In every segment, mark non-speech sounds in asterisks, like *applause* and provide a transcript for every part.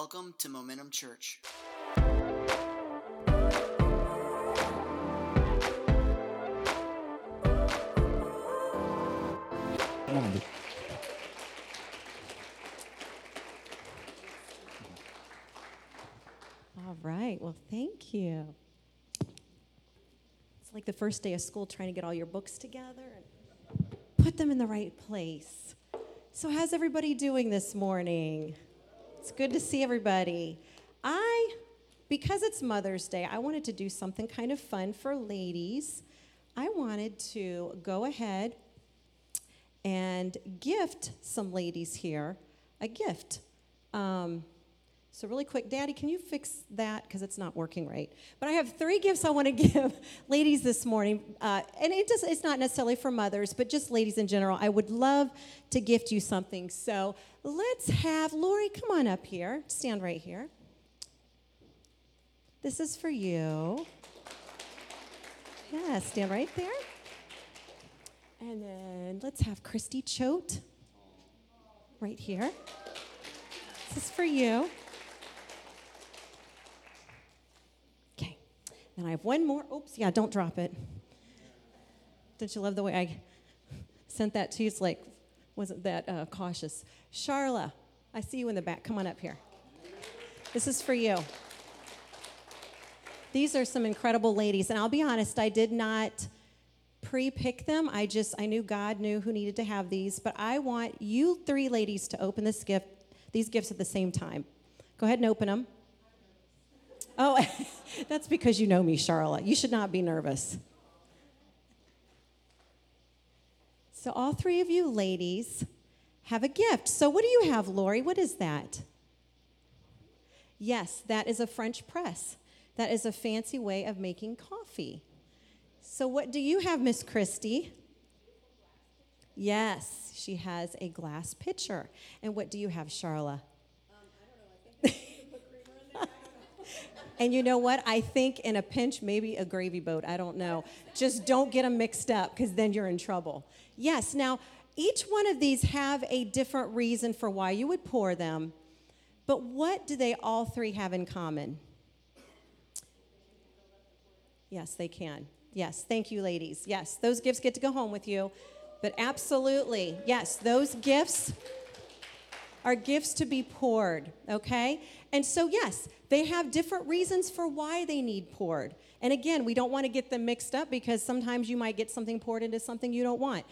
Welcome to Momentum Church. All right. Well, thank you. It's like the first day of school trying to get all your books together and put them in the right place. So, how's everybody doing this morning? It's good to see everybody. I, because it's Mother's Day, I wanted to do something kind of fun for ladies. I wanted to go ahead and gift some ladies here a gift. Um, so, really quick, Daddy, can you fix that? Because it's not working right. But I have three gifts I want to *laughs* give ladies this morning. Uh, and it it's not necessarily for mothers, but just ladies in general. I would love to gift you something. So, let's have Lori come on up here. Stand right here. This is for you. Yeah, stand right there. And then let's have Christy Choate right here. This is for you. Okay. Then I have one more. Oops, yeah, don't drop it. Don't you love the way I sent that to you? It's like, wasn't that uh, cautious. Charla, I see you in the back. Come on up here. This is for you. These are some incredible ladies. And I'll be honest, I did not pre-pick them. I just I knew God knew who needed to have these, but I want you three ladies to open this gift, these gifts at the same time. Go ahead and open them. Oh, *laughs* that's because you know me, Charlotte. You should not be nervous. So all three of you ladies have a gift. So what do you have, Lori? What is that? Yes, that is a French press. That is a fancy way of making coffee. So, what do you have, Miss Christie? Yes, she has a glass pitcher. And what do you have, Charla? And you know what? I think in a pinch, maybe a gravy boat. I don't know. Just don't get them mixed up because then you're in trouble. Yes, now each one of these have a different reason for why you would pour them. But what do they all three have in common? Yes, they can. Yes, thank you, ladies. Yes, those gifts get to go home with you. But absolutely, yes, those gifts are gifts to be poured, okay? And so, yes, they have different reasons for why they need poured. And again, we don't want to get them mixed up because sometimes you might get something poured into something you don't want.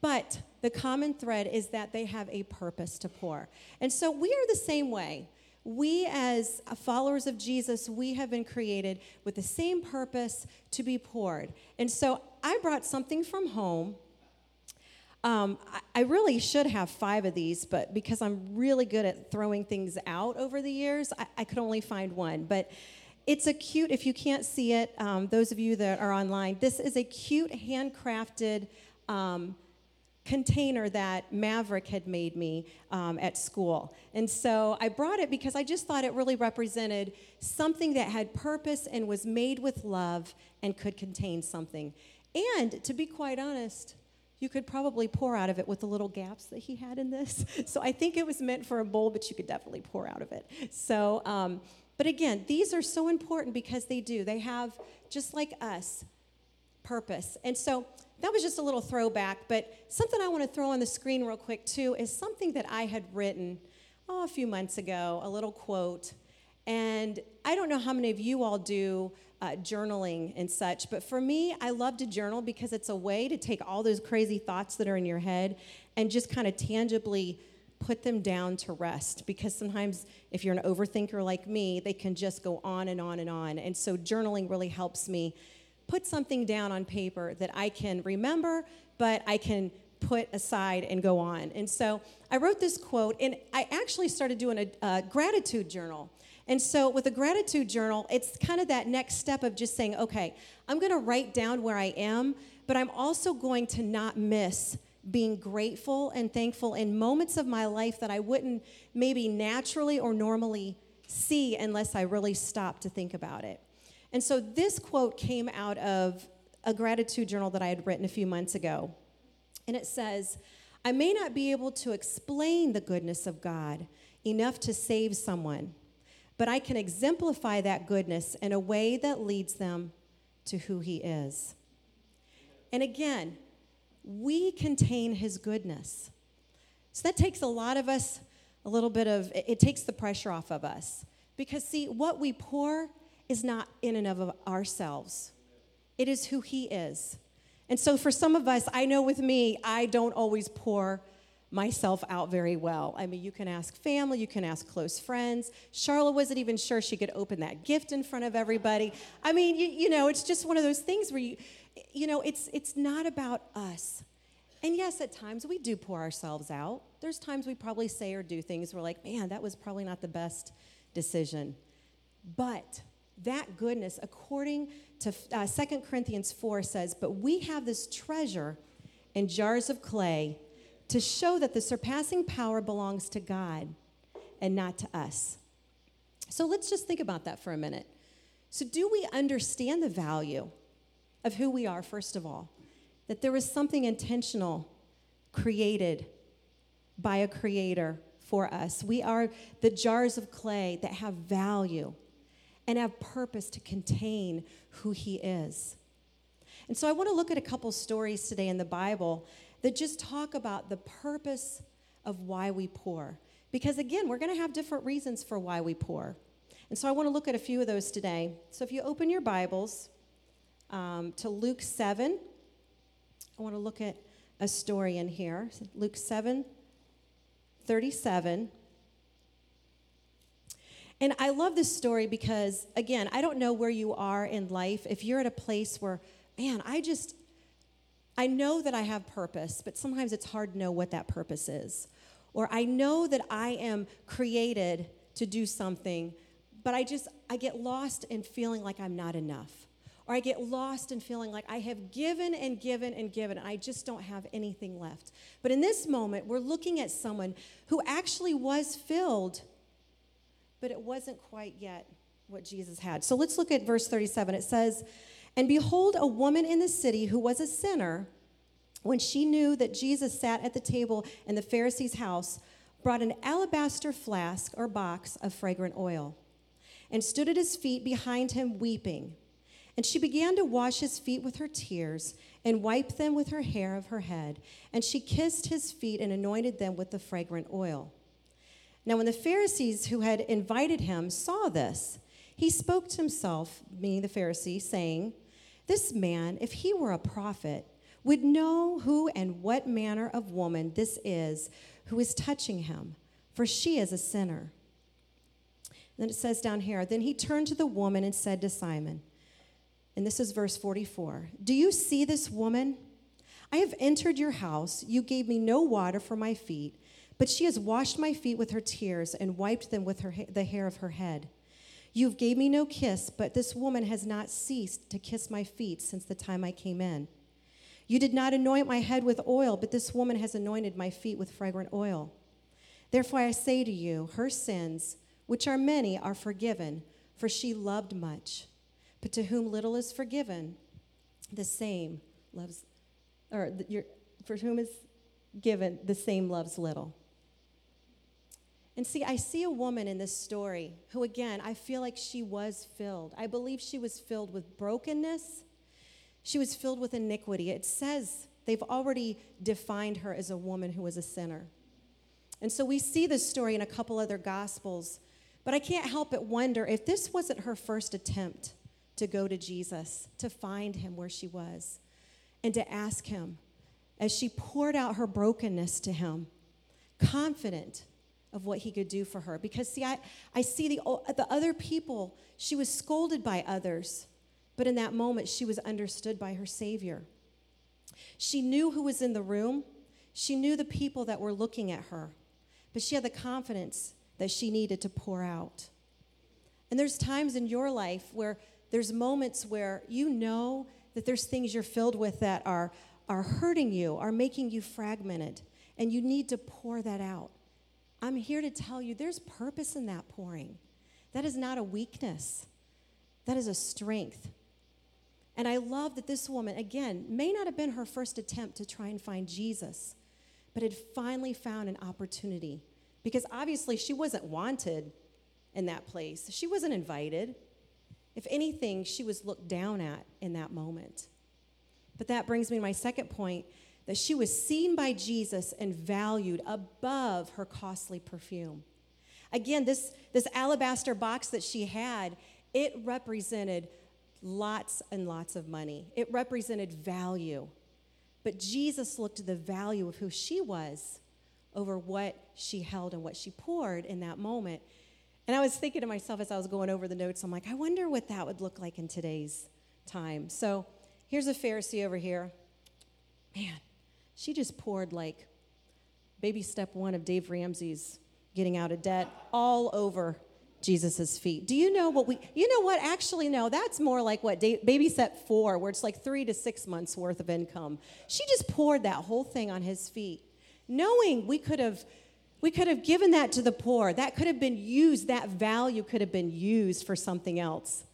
But the common thread is that they have a purpose to pour. And so we are the same way. We, as followers of Jesus, we have been created with the same purpose to be poured. And so I brought something from home. Um, I, really should have five of these, but because I'm really good at throwing things out over the years, I, I could only find one. But it's a cute, if you can't see it, um, those of you that are online, this is a cute handcrafted. Um, container that Maverick had made me um, at school. And so I brought it because I just thought it really represented something that had purpose and was made with love and could contain something. And to be quite honest, you could probably pour out of it with the little gaps that he had in this. *laughs* So I think it was meant for a bowl, but you could definitely pour out of it. So, um, but again, these are so important because they do. They have, just like us, purpose. And so that was just a little throwback, but something I want to throw on the screen real quick too is something that I had written oh, a few months ago, a little quote. And I don't know how many of you all do uh, journaling and such, but for me, I love to journal because it's a way to take all those crazy thoughts that are in your head and just kind of tangibly put them down to rest because sometimes if you're an overthinker like me they can just go on and on and on and so journaling really helps me put something down on paper that I can remember, but I can put aside and go on. And so I wrote this quote, and I actually started doing a, a gratitude journal. And so, with a gratitude journal, it's kind of that next step of just saying, okay, I'm going to write down where I am, but I'm also going to not miss being grateful and thankful in moments of my life that I wouldn't maybe naturally or normally see unless I really stopped to think about it. And so this quote came out of a gratitude journal that I had written a few months ago. And it says, I may not be able to explain the goodness of God enough to save someone, but I can exemplify that goodness in a way that leads them to who He is. And again, we contain His goodness. So that takes a lot of us, a little bit of, it takes the pressure off of us. Because, see, what we pour is not in and of ourselves, it is who He is. And so, for some of us, I know with me, I don't always pour myself out very well. I mean, you can ask family, you can ask close friends. Charlotte wasn't even sure she could open that gift in front of everybody. I mean, you, you know, it's just one of those things where you, you know, it's it's not about us. And yes, at times we do pour ourselves out. There's times we probably say or do things we're like, man, that was probably not the best decision. But that goodness, according to uh, 2 Corinthians 4, says, But we have this treasure in jars of clay to show that the surpassing power belongs to God and not to us. So let's just think about that for a minute. So, do we understand the value of who we are, first of all? That there was something intentional created by a creator for us. We are the jars of clay that have value and have purpose to contain who He is. And so I want to look at a couple stories today in the Bible that just talk about the purpose of why we pour. Because again, we're going to have different reasons for why we pour. And so I want to look at a few of those today. So if you open your Bibles um, to Luke 7, I want to look at a story in here. Luke 7 37. And I love this story because, again, I don't know where you are in life. If you're at a place where, man, I just, I know that I have purpose, but sometimes it's hard to know what that purpose is. Or I know that I am created to do something, but I just, I get lost in feeling like I'm not enough. Or I get lost in feeling like I have given and given and given, and I just don't have anything left. But in this moment, we're looking at someone who actually was filled, but it wasn't quite yet what Jesus had. So let's look at verse 37. It says, and behold, a woman in the city who was a sinner, when she knew that Jesus sat at the table in the Pharisee's house, brought an alabaster flask or box of fragrant oil and stood at his feet behind him weeping. And she began to wash his feet with her tears and wipe them with her hair of her head. And she kissed his feet and anointed them with the fragrant oil. Now, when the Pharisees who had invited him saw this, he spoke to himself, meaning the Pharisee, saying, This man, if he were a prophet, would know who and what manner of woman this is who is touching him, for she is a sinner. And then it says down here, Then he turned to the woman and said to Simon, and this is verse 44 Do you see this woman? I have entered your house. You gave me no water for my feet, but she has washed my feet with her tears and wiped them with her, the hair of her head. You've gave me no kiss, but this woman has not ceased to kiss my feet since the time I came in. You did not anoint my head with oil, but this woman has anointed my feet with fragrant oil. Therefore I say to you, her sins, which are many, are forgiven, for she loved much. But to whom little is forgiven, the same loves, or the, for whom is given, the same loves little. And see, I see a woman in this story who, again, I feel like she was filled. I believe she was filled with brokenness. She was filled with iniquity. It says they've already defined her as a woman who was a sinner. And so we see this story in a couple other gospels. But I can't help but wonder if this wasn't her first attempt to go to Jesus, to find him where she was, and to ask him as she poured out her brokenness to him, confident of what he could do for her. Because, see, I, I see the, the other people, she was scolded by others, but in that moment, she was understood by her Savior. She knew who was in the room, she knew the people that were looking at her, but she had the confidence that she needed to pour out. And there's times in your life where there's moments where you know that there's things you're filled with that are, are hurting you, are making you fragmented, and you need to pour that out. I'm here to tell you there's purpose in that pouring. That is not a weakness, that is a strength. And I love that this woman, again, may not have been her first attempt to try and find Jesus, but had finally found an opportunity. Because obviously she wasn't wanted in that place. She wasn't invited. If anything, she was looked down at in that moment. But that brings me to my second point that she was seen by Jesus and valued above her costly perfume. Again, this, this alabaster box that she had, it represented lots and lots of money. It represented value. But Jesus looked at the value of who she was over what she held and what she poured in that moment. And I was thinking to myself as I was going over the notes, I'm like, I wonder what that would look like in today's time. So here's a Pharisee over here. Man, she just poured like baby step one of Dave Ramsey's getting out of debt all over Jesus' feet. Do you know what we, you know what? Actually, no, that's more like what baby step four, where it's like three to six months worth of income. She just poured that whole thing on his feet, knowing we could have. We could have given that to the poor. That could have been used, that value could have been used for something else.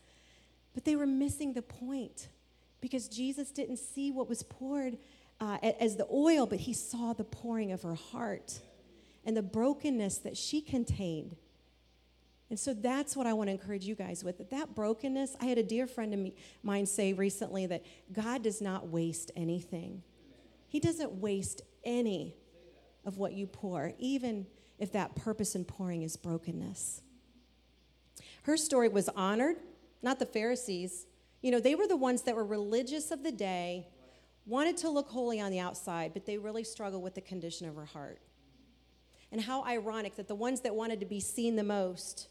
But they were missing the point because Jesus didn't see what was poured uh, as the oil, but he saw the pouring of her heart and the brokenness that she contained. And so that's what I want to encourage you guys with. That, that brokenness, I had a dear friend of mine say recently that God does not waste anything. He doesn't waste any of what you pour, even if that purpose in pouring is brokenness. Her story was honored, not the Pharisees. You know, they were the ones that were religious of the day, wanted to look holy on the outside, but they really struggled with the condition of her heart. And how ironic that the ones that wanted to be seen the most,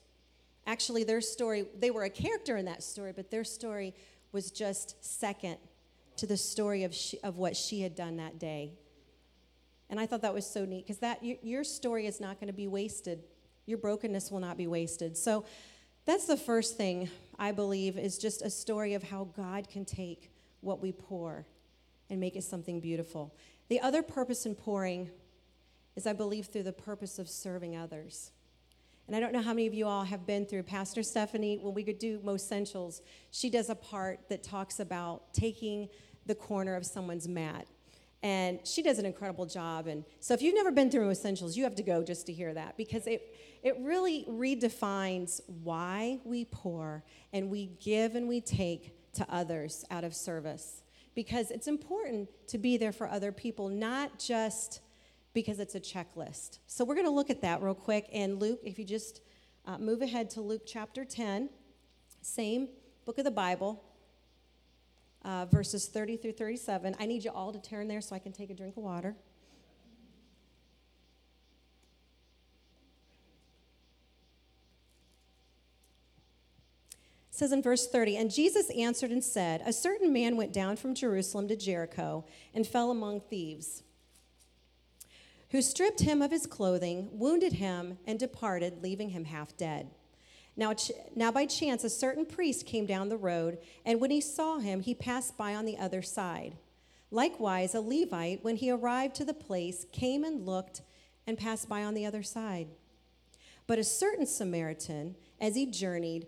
actually, their story, they were a character in that story, but their story was just second to the story of, she, of what she had done that day. And I thought that was so neat because that your story is not going to be wasted. Your brokenness will not be wasted. So that's the first thing I believe is just a story of how God can take what we pour and make it something beautiful. The other purpose in pouring is I believe through the purpose of serving others. And I don't know how many of you all have been through Pastor Stephanie, when we could do Most Essentials, she does a part that talks about taking the corner of someone's mat. And she does an incredible job. And so if you've never been through Essentials, you have to go just to hear that because it, it really redefines why we pour and we give and we take to others out of service. Because it's important to be there for other people, not just because it's a checklist. So we're going to look at that real quick. And Luke, if you just uh, move ahead to Luke chapter 10, same book of the Bible, uh, verses 30 through 37. I need you all to turn there so I can take a drink of water. It says in verse 30, and Jesus answered and said, A certain man went down from Jerusalem to Jericho and fell among thieves who stripped him of his clothing, wounded him, and departed, leaving him half dead. Now, now, by chance, a certain priest came down the road, and when he saw him, he passed by on the other side. Likewise, a Levite, when he arrived to the place, came and looked and passed by on the other side. But a certain Samaritan, as he journeyed,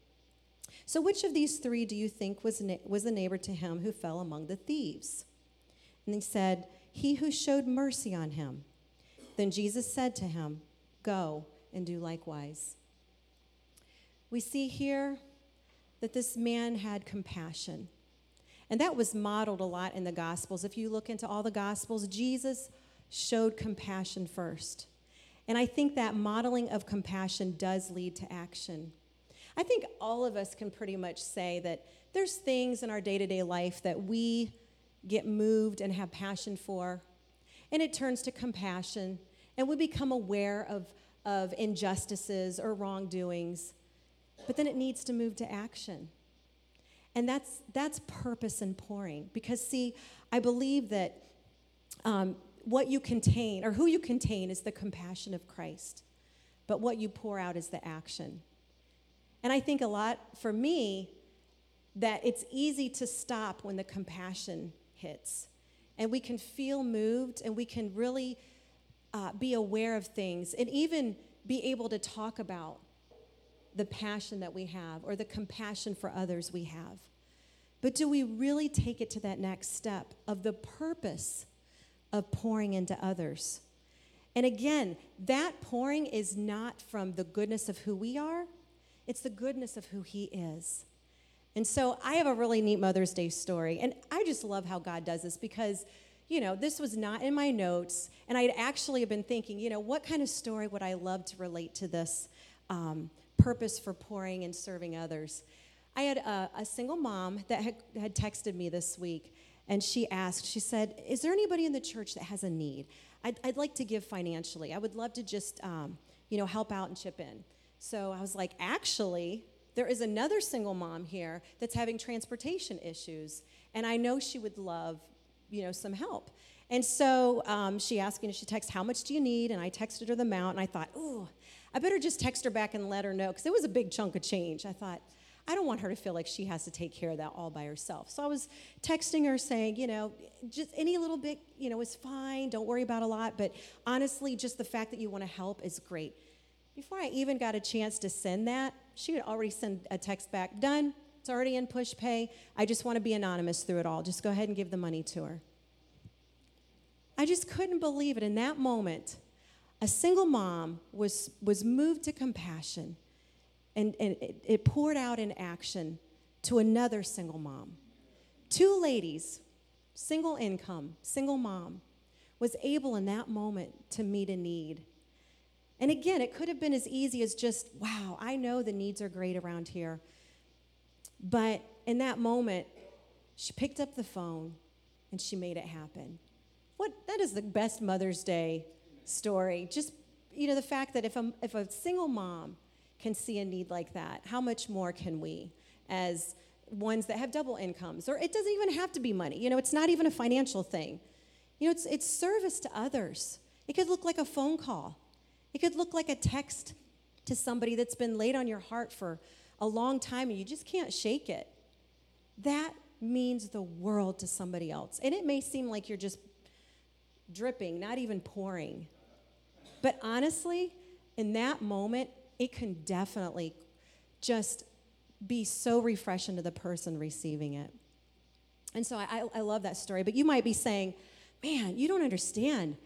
So, which of these three do you think was, was the neighbor to him who fell among the thieves? And he said, He who showed mercy on him. Then Jesus said to him, Go and do likewise. We see here that this man had compassion. And that was modeled a lot in the Gospels. If you look into all the Gospels, Jesus showed compassion first. And I think that modeling of compassion does lead to action. I think all of us can pretty much say that there's things in our day to day life that we get moved and have passion for, and it turns to compassion, and we become aware of, of injustices or wrongdoings, but then it needs to move to action. And that's, that's purpose and pouring. Because, see, I believe that um, what you contain, or who you contain, is the compassion of Christ. But what you pour out is the action. And I think a lot, for me, that it's easy to stop when the compassion hits. And we can feel moved and we can really uh, be aware of things and even be able to talk about the passion that we have or the compassion for others we have. But do we really take it to that next step of the purpose of pouring into others? And again, that pouring is not from the goodness of who we are, it's the goodness of who He is. And so I have a really neat Mother's Day story. And I just love how God does this because, you know, this was not in my notes. And I'd actually have been thinking, you know, what kind of story would I love to relate to this um, purpose for pouring and serving others? I had a, a single mom that had, had texted me this week. And she asked, she said, Is there anybody in the church that has a need? I'd, I'd like to give financially. I would love to just, um, you know, help out and chip in. So I was like, actually, there is another single mom here that's having transportation issues, and I know she would love, you know, some help. And so um, she asked, know, she texted, how much do you need? And I texted her the amount, and I thought, ooh, I better just text her back and let her know, because it was a big chunk of change. I thought, I don't want her to feel like she has to take care of that all by herself. So I was texting her saying, you know, just any little bit, you know, is fine. Don't worry about a lot. But honestly, just the fact that you want to help is great. Before I even got a chance to send that, she had already sent a text back, done. It's already in Pushpay. I just want to be anonymous through it all. Just go ahead and give the money to her. I just couldn't believe it. In that moment, a single mom was, was moved to compassion and, and it, it poured out in action to another single mom. Two ladies, single income, single mom, was able in that moment to meet a need. And again, it could have been as easy as just, wow, I know the needs are great around here. But in that moment, she picked up the phone and she made it happen. What that is the best Mother's Day story. Just you know, the fact that if a, if a single mom can see a need like that, how much more can we as ones that have double incomes? Or it doesn't even have to be money. You know, it's not even a financial thing. You know, it's, it's service to others. It could look like a phone call, it could look like a text to somebody that's been laid on your heart for a long time and you just can't shake it. That means the world to somebody else. And it may seem like you're just dripping, not even pouring. But honestly, in that moment, it can definitely just be so refreshing to the person receiving it. And so I, I love that story. But you might be saying, man, you don't understand.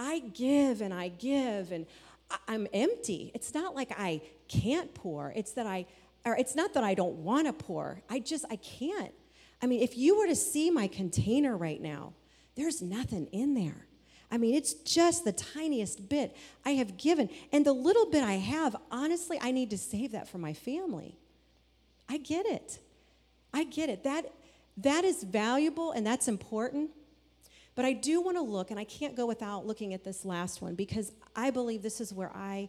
I give and I give and I'm empty. It's not like I can't pour. It's that I, or it's not that I don't want to pour. I just, I can't. I mean, if you were to see my container right now, there's nothing in there. I mean, it's just the tiniest bit I have given. And the little bit I have, honestly, I need to save that for my family. I get it. I get it. That, that is valuable and that's important. But I do want to look, and I can't go without looking at this last one because I believe this is where I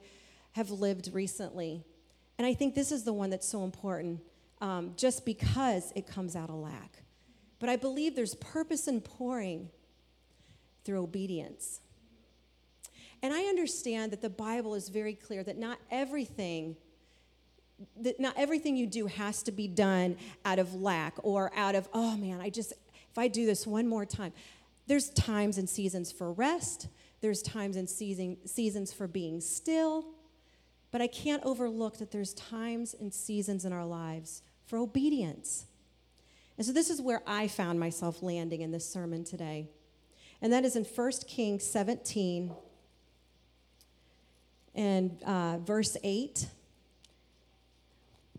have lived recently. And I think this is the one that's so important um, just because it comes out of lack. But I believe there's purpose in pouring through obedience. And I understand that the Bible is very clear that not everything that not everything you do has to be done out of lack or out of oh man, I just if I do this one more time. There's times and seasons for rest. There's times and season, seasons for being still. But I can't overlook that there's times and seasons in our lives for obedience. And so this is where I found myself landing in this sermon today and that is in 1 Kings 17 and uh, verse 8.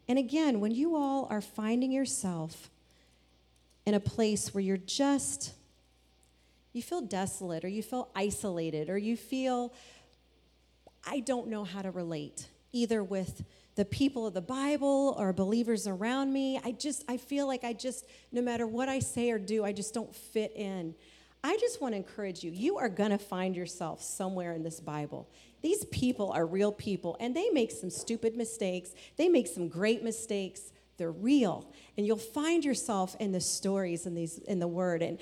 And again, when you all are finding yourself in a place where you're just, you feel desolate or you feel isolated or you feel, I don't know how to relate, either with the people of the Bible or believers around me. I just, I feel like I just, no matter what I say or do, I just don't fit in. I just want to encourage you. You are going to find yourself somewhere in this Bible. These people are real people, and they make some stupid mistakes. They make some great mistakes. They're real, and you'll find yourself in the stories in these in the Word. And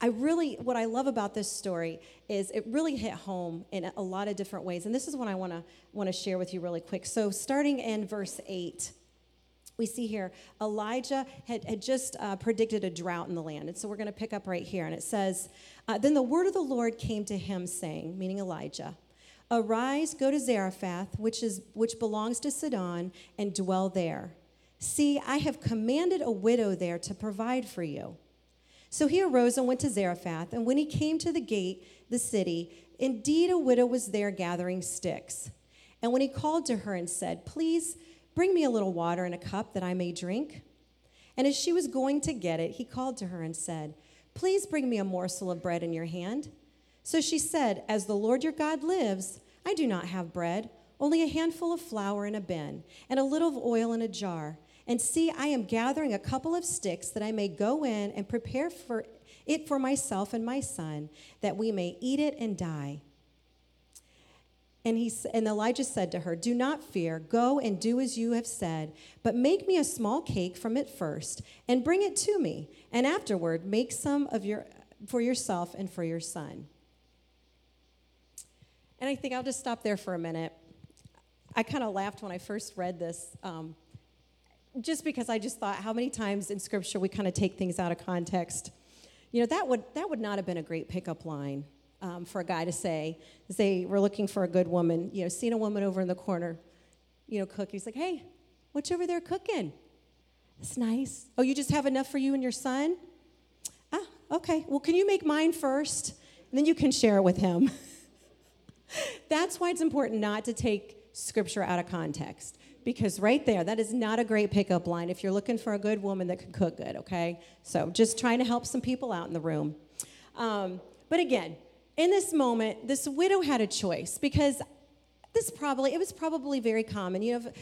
I really, what I love about this story is it really hit home in a lot of different ways. And this is what I want to want to share with you really quick. So, starting in verse eight, we see here Elijah had, had just uh, predicted a drought in the land. And so we're going to pick up right here. And it says, uh, Then the word of the Lord came to him, saying, meaning Elijah, Arise, go to Zarephath, which, is, which belongs to Sidon, and dwell there. See, I have commanded a widow there to provide for you. So he arose and went to Zarephath. And when he came to the gate, the city, indeed a widow was there gathering sticks. And when he called to her and said, Please, Bring me a little water in a cup that I may drink. And as she was going to get it, he called to her and said, Please bring me a morsel of bread in your hand. So she said, As the Lord your God lives, I do not have bread, only a handful of flour in a bin, and a little of oil in a jar. And see, I am gathering a couple of sticks that I may go in and prepare for it for myself and my son, that we may eat it and die. And, he, and Elijah said to her, Do not fear. Go and do as you have said, but make me a small cake from it first, and bring it to me. And afterward, make some of your, for yourself and for your son. And I think I'll just stop there for a minute. I kind of laughed when I first read this, um, just because I just thought how many times in Scripture we kind of take things out of context. You know, that would, that would not have been a great pickup line um, for a guy to say, say, we're looking for a good woman, you know, seeing a woman over in the corner, you know, cooking. He's like, hey, what's over there cooking? It's nice. Oh, you just have enough for you and your son? Ah, okay. Well, can you make mine first? And then you can share it with him. *laughs* That's why it's important not to take scripture out of context. Because right there, that is not a great pickup line if you're looking for a good woman that can cook good, okay? So just trying to help some people out in the room. Um, but again, in this moment, this widow had a choice because this probably, it was probably very common. You know,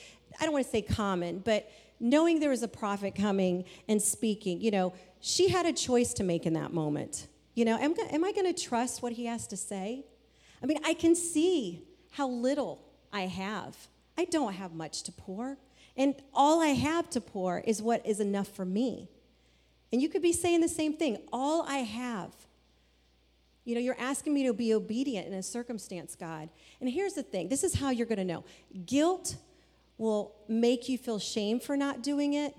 I don't want to say common, but knowing there was a prophet coming and speaking, you know, she had a choice to make in that moment. You know, am, am I going to trust what he has to say? I mean, I can see how little I have. I don't have much to pour. And all I have to pour is what is enough for me. And you could be saying the same thing. All I have you know, you're asking me to be obedient in a circumstance, God. And here's the thing this is how you're going to know guilt will make you feel shame for not doing it,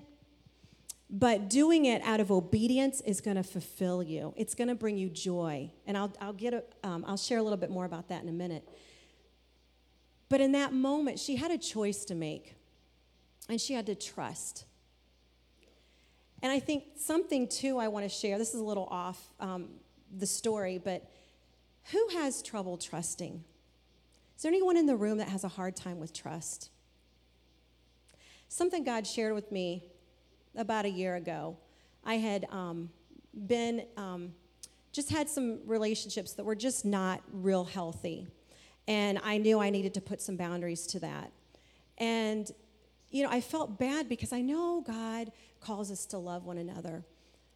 but doing it out of obedience is going to fulfill you. It's going to bring you joy. And I'll, I'll, get a, um, I'll share a little bit more about that in a minute. But in that moment, she had a choice to make, and she had to trust. And I think something, too, I want to share. This is a little off. Um, the story, but who has trouble trusting? Is there anyone in the room that has a hard time with trust? Something God shared with me about a year ago. I had um, been, um, just had some relationships that were just not real healthy. And I knew I needed to put some boundaries to that. And, you know, I felt bad because I know God calls us to love one another.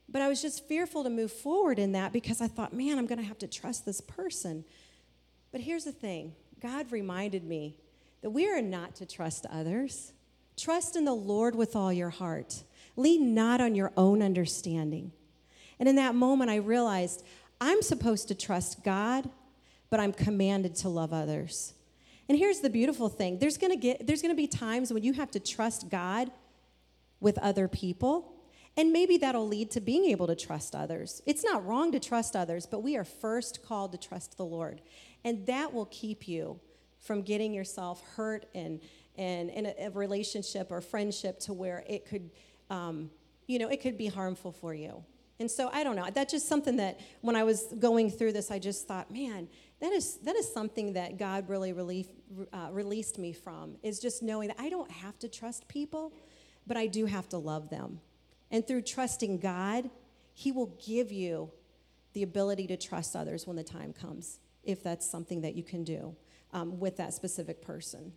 But I was just fearful to move forward in that because I thought, man, I'm going to have to trust this person. But here's the thing God reminded me that we are not to trust others. Trust in the Lord with all your heart. Lean not on your own understanding. And in that moment, I realized I'm supposed to trust God, but I'm commanded to love others. And here's the beautiful thing there's gonna, get, there's gonna be times when you have to trust God with other people and maybe that'll lead to being able to trust others. It's not wrong to trust others, but we are first called to trust the Lord. And that will keep you from getting yourself hurt and, and in a, relationship or friendship to where it could, um, you know, it could be harmful for you. And so I don't know. That's just something that when I was going through this, I just thought, man, that is that is something that God really relief, uh, released me from. Is just knowing that I don't have to trust people, but I do have to love them. And through trusting God, He will give you the ability to trust others when the time comes, if that's something that you can do um, with that specific person.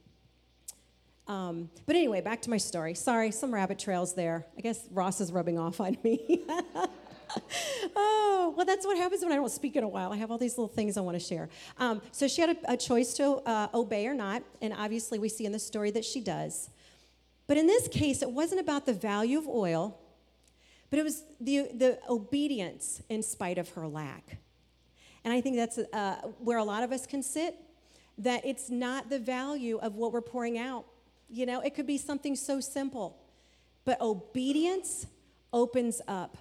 Um, but anyway, back to my story. Sorry, some rabbit trails there. I guess Ross is rubbing off on me. *laughs* *laughs* oh, well, that's what happens when I don't speak in a while. I have all these little things I want to share. Um, so she had a, a choice to uh, obey or not, and obviously we see in the story that she does. But in this case, it wasn't about the value of oil, but it was the, the obedience in spite of her lack. And I think that's uh, where a lot of us can sit, that it's not the value of what we're pouring out. You know, it could be something so simple. But obedience opens up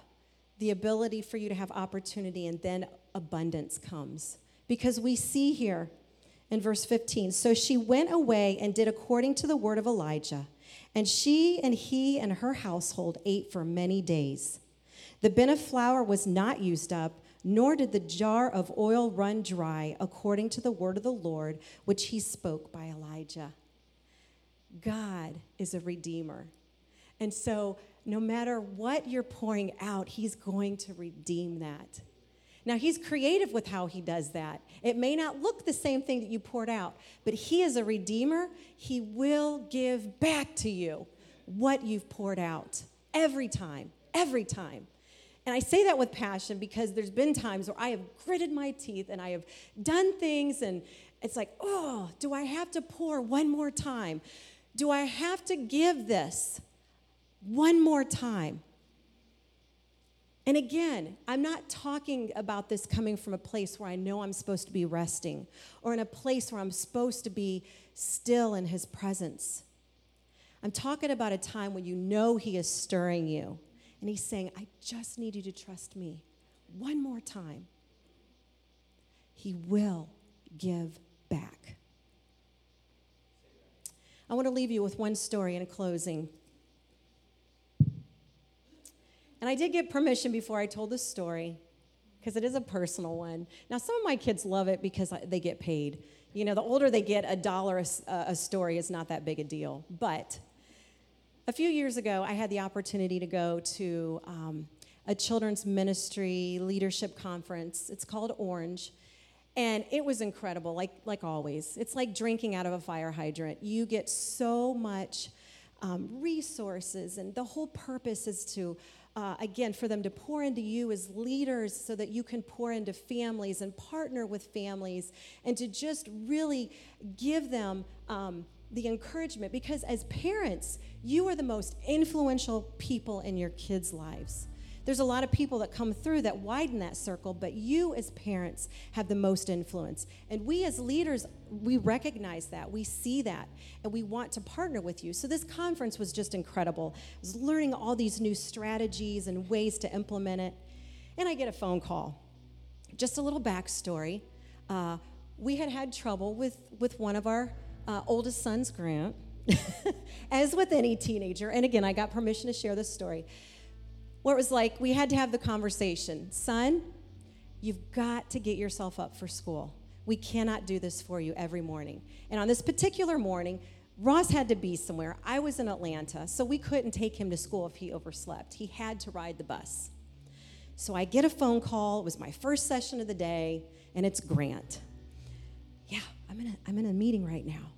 the ability for you to have opportunity, and then abundance comes. Because we see here in verse 15 so she went away and did according to the word of Elijah, and she and he and her household ate for many days. The bin of flour was not used up, nor did the jar of oil run dry, according to the word of the Lord, which he spoke by Elijah. God is a redeemer. And so, no matter what you're pouring out, he's going to redeem that. Now, he's creative with how he does that. It may not look the same thing that you poured out, but he is a redeemer. He will give back to you what you've poured out every time, every time. And I say that with passion because there's been times where I have gritted my teeth and I have done things, and it's like, oh, do I have to pour one more time? Do I have to give this one more time? And again, I'm not talking about this coming from a place where I know I'm supposed to be resting or in a place where I'm supposed to be still in His presence. I'm talking about a time when you know He is stirring you and He's saying, I just need you to trust me one more time. He will give back. I want to leave you with one story in closing. And I did get permission before I told this story because it is a personal one. Now, some of my kids love it because they get paid. You know, the older they get, a dollar a, a story is not that big a deal. But a few years ago, I had the opportunity to go to um, a children's ministry leadership conference. It's called Orange. And it was incredible, like, like always. It's like drinking out of a fire hydrant. You get so much um, resources, and the whole purpose is to uh, again, for them to pour into you as leaders so that you can pour into families and partner with families and to just really give them um, the encouragement. Because as parents, you are the most influential people in your kids' lives. There's a lot of people that come through that widen that circle, but you as parents have the most influence. And we as leaders, we recognize that, we see that, and we want to partner with you. So this conference was just incredible. I was learning all these new strategies and ways to implement it. And I get a phone call. Just a little backstory. Uh, we had had trouble with, with one of our uh, oldest sons, Grant, *laughs* as with any teenager. And again, I got permission to share this story where it was like we had to have the conversation son you've got to get yourself up for school. We cannot do this for you every morning. And on this particular morning ross had to be somewhere. I was in atlanta so we couldn't take him to school if he overslept. He had to ride the bus. So i get a phone call. It was my first session of the day and it's grant. Yeah i'm in a, I'm in a meeting right now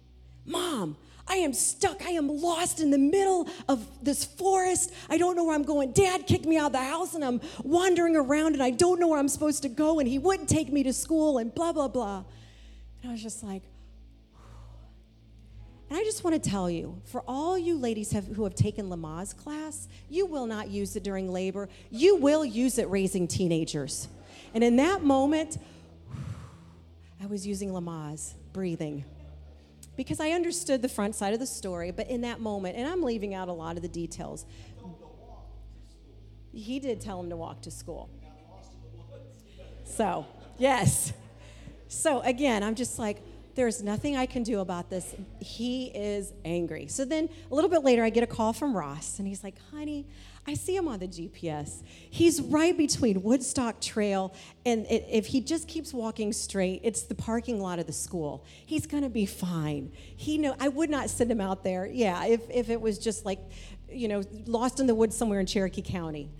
am stuck. I am lost in the middle of this forest. I don't know where I'm going. Dad kicked me out of the house and I'm wandering around and I don't know where I'm supposed to go and he wouldn't take me to school and blah, blah, blah. And I was just like, and I just want to tell you, for all you ladies have, who have taken Lamaze class, you will not use it during labor. You will use it raising teenagers. And in that moment, I was using Lamaze, breathing because I understood the front side of the story, but in that moment, and I'm leaving out a lot of the details, he did tell him to walk to school. So, yes. So, again, I'm just like, there's nothing I can do about this. He is angry. So then a little bit later, I get a call from Ross, and he's like, honey, I see him on the GPS. He's right between Woodstock Trail, and it, if he just keeps walking straight, it's the parking lot of the school. He's gonna be fine. He know I would not send him out there. Yeah, if if it was just like, you know, lost in the woods somewhere in Cherokee County.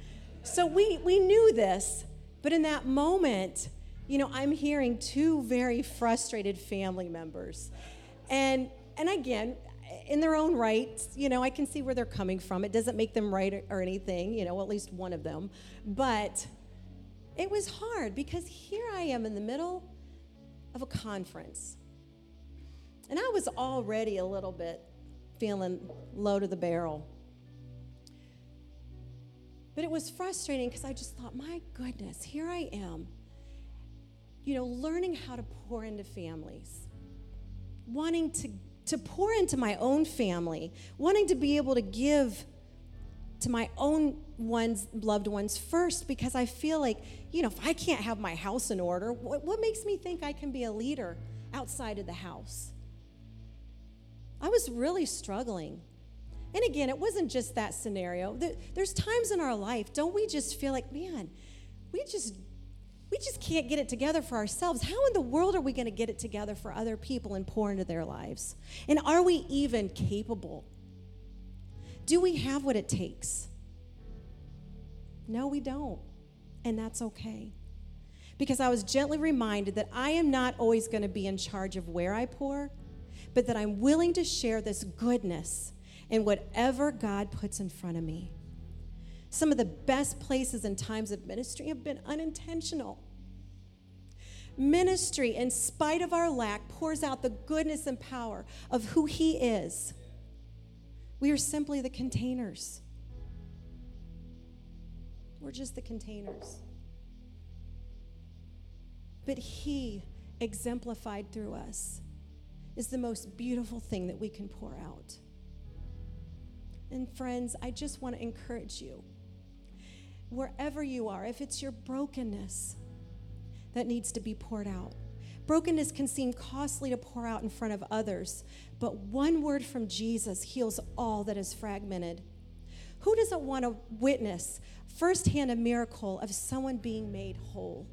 So we we knew this, but in that moment, you know, I'm hearing two very frustrated family members, and and again, in their own right, you know, I can see where they're coming from. It doesn't make them right or anything, you know, at least one of them. But it was hard because here I am in the middle of a conference. And I was already a little bit feeling low to the barrel. But it was frustrating because I just thought, my goodness, here I am, you know, learning how to pour into families, wanting to to pour into my own family, wanting to be able to give to my own ones, loved ones first because I feel like, you know, if I can't have my house in order, what, what makes me think I can be a leader outside of the house? I was really struggling. And again, it wasn't just that scenario. There's times in our life, don't we just feel like, man, we just we just can't get it together for ourselves. How in the world are we going to get it together for other people and pour into their lives? And are we even capable? Do we have what it takes? No, we don't. And that's okay. Because I was gently reminded that I am not always going to be in charge of where I pour, but that I'm willing to share this goodness in whatever God puts in front of me. Some of the best places and times of ministry have been unintentional. Ministry, in spite of our lack, pours out the goodness and power of who He is. We are simply the containers. We're just the containers. But He, exemplified through us, is the most beautiful thing that we can pour out. And friends, I just want to encourage you wherever you are, if it's your brokenness that needs to be poured out. Brokenness can seem costly to pour out in front of others, but one word from Jesus heals all that is fragmented. Who doesn't want to witness firsthand a miracle of someone being made whole?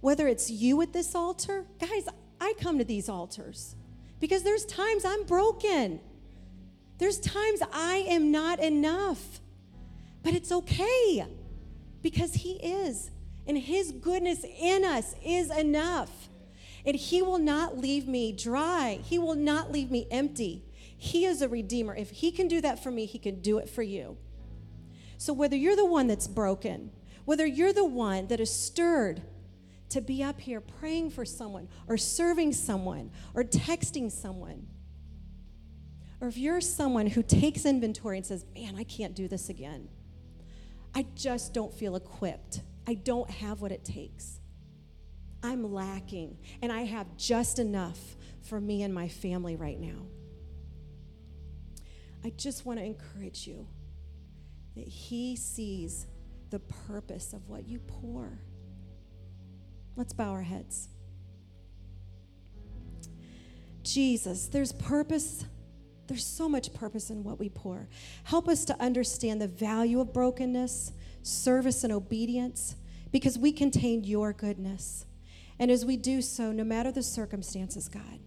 Whether it's you at this altar, guys, I come to these altars because there's times I'm broken. There's times I am not enough. But it's okay because He is. And His goodness in us is enough. And He will not leave me dry, He will not leave me empty. He is a redeemer. If He can do that for me, He can do it for you. So whether you're the one that's broken, whether you're the one that is stirred to be up here praying for someone or serving someone or texting someone, or if you're someone who takes inventory and says, Man, I can't do this again. I just don't feel equipped. I don't have what it takes. I'm lacking, and I have just enough for me and my family right now. I just want to encourage you that He sees the purpose of what you pour. Let's bow our heads. Jesus, there's purpose there's so much purpose in what we pour. Help us to understand the value of brokenness, service, and obedience because we contain your goodness. And as we do so, no matter the circumstances, God,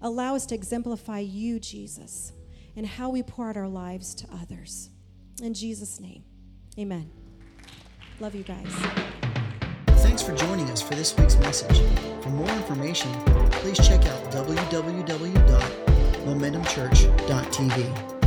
allow us to exemplify you, Jesus, and how we pour out our lives to others. In Jesus' name, amen. Love you guys. Thanks for joining us for this week's message. For more information, please check out www momentumchurch.tv.